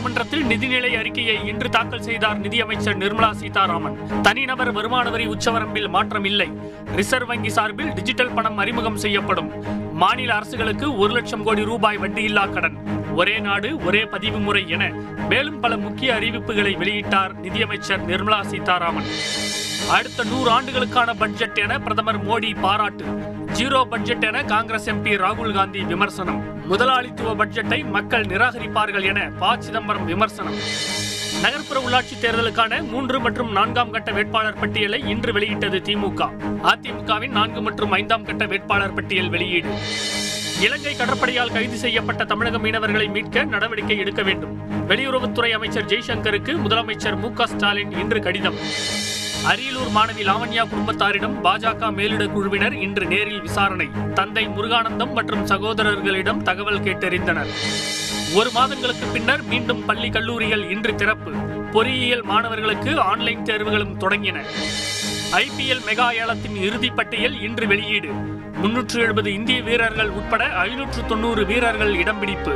நாடாளுமன்றத்தில் நிதிநிலை அறிக்கையை இன்று தாக்கல் செய்தார் நிதியமைச்சர் நிர்மலா சீதாராமன். தனிநபர் வருமான வரி உச்சவரம்பில் மாற்றம் இல்லை ரிசர்வ் வங்கி சார்பில் டிஜிட்டல் பணம் அறிமுகம் செய்யப்படும். மாநில அரசுகளுக்கு ஒரு லட்சம் கோடி ரூபாய் வட்டியில்லா கடன். ஒரே நாடு ஒரே பதிவு முறை என மேலும் பல முக்கிய அறிவிப்புகளை வெளியிட்டார் நிதியமைச்சர் நிர்மலா சீதாராமன். அடுத்த நூறு ஆண்டுகளுக்கான பட்ஜெட் என பிரதமர் மோடி பாராட்டு. ஜீரோ பட்ஜெட் என காங்கிரஸ் எம்பி ராகுல் காந்தி விமர்சனம். முதலாளித்துவ பட்ஜெட்டை மக்கள் நிராகரிப்பார்கள் என ப. சிதம்பரம் விமர்சனம். நகர்ப்புற உள்ளாட்சி தேர்தலுக்கான மூன்று மற்றும் நான்காம் கட்ட வேட்பாளர் பட்டியலை இன்று வெளியிட்டது திமுக. அதிமுகவின் நான்கு மற்றும் ஐந்தாம் கட்ட வேட்பாளர் பட்டியல் வெளியீடு. இலங்கை கடற்படையால் கைது செய்யப்பட்ட தமிழக மீனவர்களை மீட்க நடவடிக்கை எடுக்க வேண்டும். வெளியுறவுத்துறை அமைச்சர் ஜெய்சங்கருக்கு முதலமைச்சர் மு. ஸ்டாலின் இன்று கடிதம். அரியலூர் மாணவி லாவண்யா குடும்பத்தாரிடம் பாஜக மேலிட குழுவினர் இன்று நேரில் விசாரணை. தந்தை முருகானந்தம் மற்றும் சகோதரர்களிடம் தகவல் கேட்டறிந்தனர். ஒரு மாதங்களுக்கு பின்னர் மீண்டும் பள்ளி கல்லூரிகள் இன்று திறப்பு. பொறியியல் மாணவர்களுக்கு ஆன்லைன் தேர்வுகளும் தொடங்கின. ஐபிஎல் மெகா ஏலத்தின் இறுதிப் பட்டியல் இன்று வெளியீடு. முன்னூற்று எழுபது இந்திய வீரர்கள் உட்பட ஐநூற்று தொண்ணூறு வீரர்கள் இடம்பிடிப்பு